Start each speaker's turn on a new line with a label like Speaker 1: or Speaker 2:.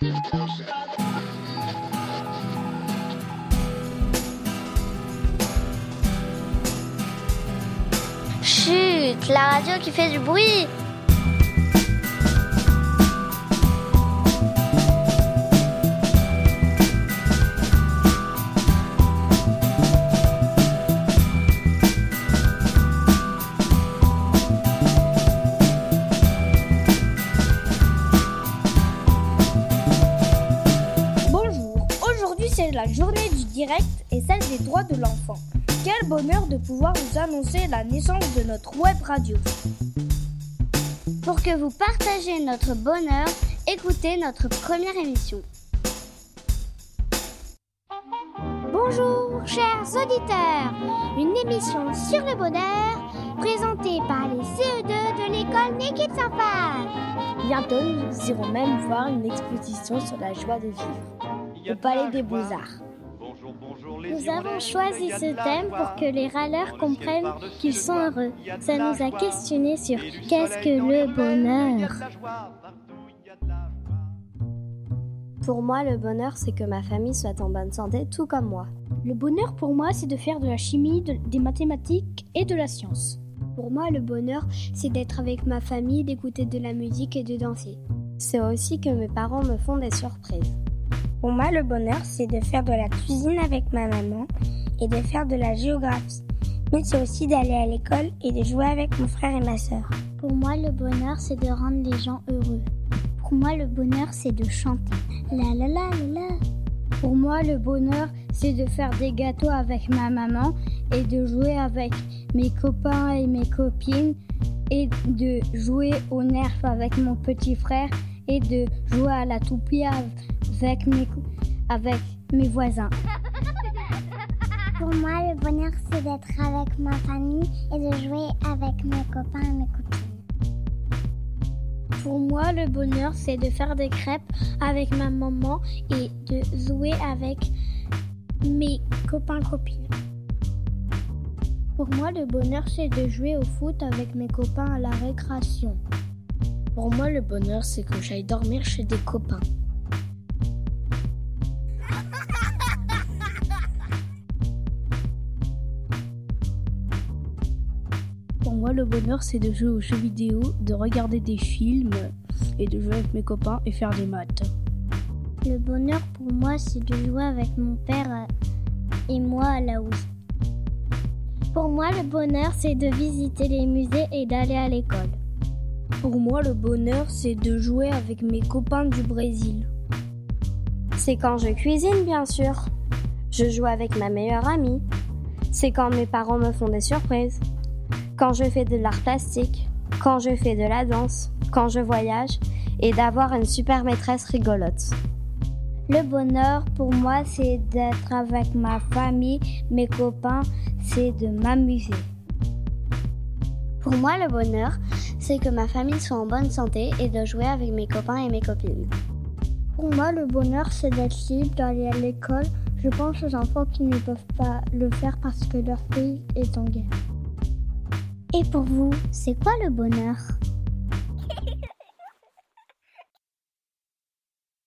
Speaker 1: Chut, la radio qui fait du bruit.
Speaker 2: La journée du direct et celle des droits de l'enfant. Quel bonheur de pouvoir vous annoncer la naissance de notre web radio.
Speaker 1: Pour que vous partagiez notre bonheur, écoutez notre première émission.
Speaker 3: Bonjour, chers auditeurs. Une émission sur le bonheur présentée par les CE2 de l'école Nekip Symphane.
Speaker 2: Bientôt nous irons même voir une exposition sur la joie de vivre au Palais des Beaux-Arts.
Speaker 3: Nous avons choisi ce thème pour que les râleurs comprennent qu'ils sont heureux. Ça nous a questionné sur qu'est-ce que le bonheur.
Speaker 4: Pour moi, le bonheur, c'est que ma famille soit en bonne santé, tout comme moi.
Speaker 2: Le bonheur pour moi c'est de faire de la chimie, de- des mathématiques et de la science.
Speaker 4: Pour moi, le bonheur, c'est d'être avec ma famille, d'écouter de la musique et de danser. C'est aussi que mes parents me font des surprises.
Speaker 5: Pour moi, le bonheur, c'est de faire de la cuisine avec ma maman et de faire de la géographie. Mais c'est aussi d'aller à l'école et de jouer avec mon frère et ma sœur.
Speaker 3: Pour moi, le bonheur, c'est de rendre les gens heureux. Pour moi, le bonheur, c'est de chanter. La la la la.
Speaker 2: Pour moi, le bonheur, c'est de faire des gâteaux avec ma maman et de jouer avec mes copains et mes copines et de jouer au nerf avec mon petit frère et de jouer à la toupie avec mes, avec mes voisins.
Speaker 3: Pour moi, le bonheur, c'est d'être avec ma famille et de jouer avec mes copains et mes copines.
Speaker 2: Pour moi, le bonheur, c'est de faire des crêpes avec ma maman et de jouer avec mes copains copines. Pour moi, le bonheur, c'est de jouer au foot avec mes copains à la récréation. Pour moi, le bonheur, c'est que j'aille dormir chez des copains. Moi, le bonheur, c'est de jouer aux jeux vidéo, de regarder des films et de jouer avec mes copains et faire des maths.
Speaker 3: Le bonheur, pour moi, c'est de jouer avec mon père et moi à la housse. Pour moi, le bonheur, c'est de visiter les musées et d'aller à l'école.
Speaker 2: Pour moi, le bonheur, c'est de jouer avec mes copains du Brésil.
Speaker 4: C'est quand je cuisine, bien sûr. Je joue avec ma meilleure amie. C'est quand mes parents me font des surprises. Quand je fais de l'art plastique. Quand je fais de la danse. Quand je voyage. Et d'avoir une super maîtresse rigolote.
Speaker 2: Le bonheur, pour moi, c'est d'être avec ma famille, mes copains, c'est de m'amuser.
Speaker 1: Pour moi, le bonheur, c'est que ma famille soit en bonne santé et de jouer avec mes copains et mes copines.
Speaker 2: Pour moi, le bonheur, c'est d'être libre, d'aller à l'école. Je pense aux enfants qui ne peuvent pas le faire parce que leur pays est en guerre.
Speaker 3: Et pour vous, c'est quoi le bonheur?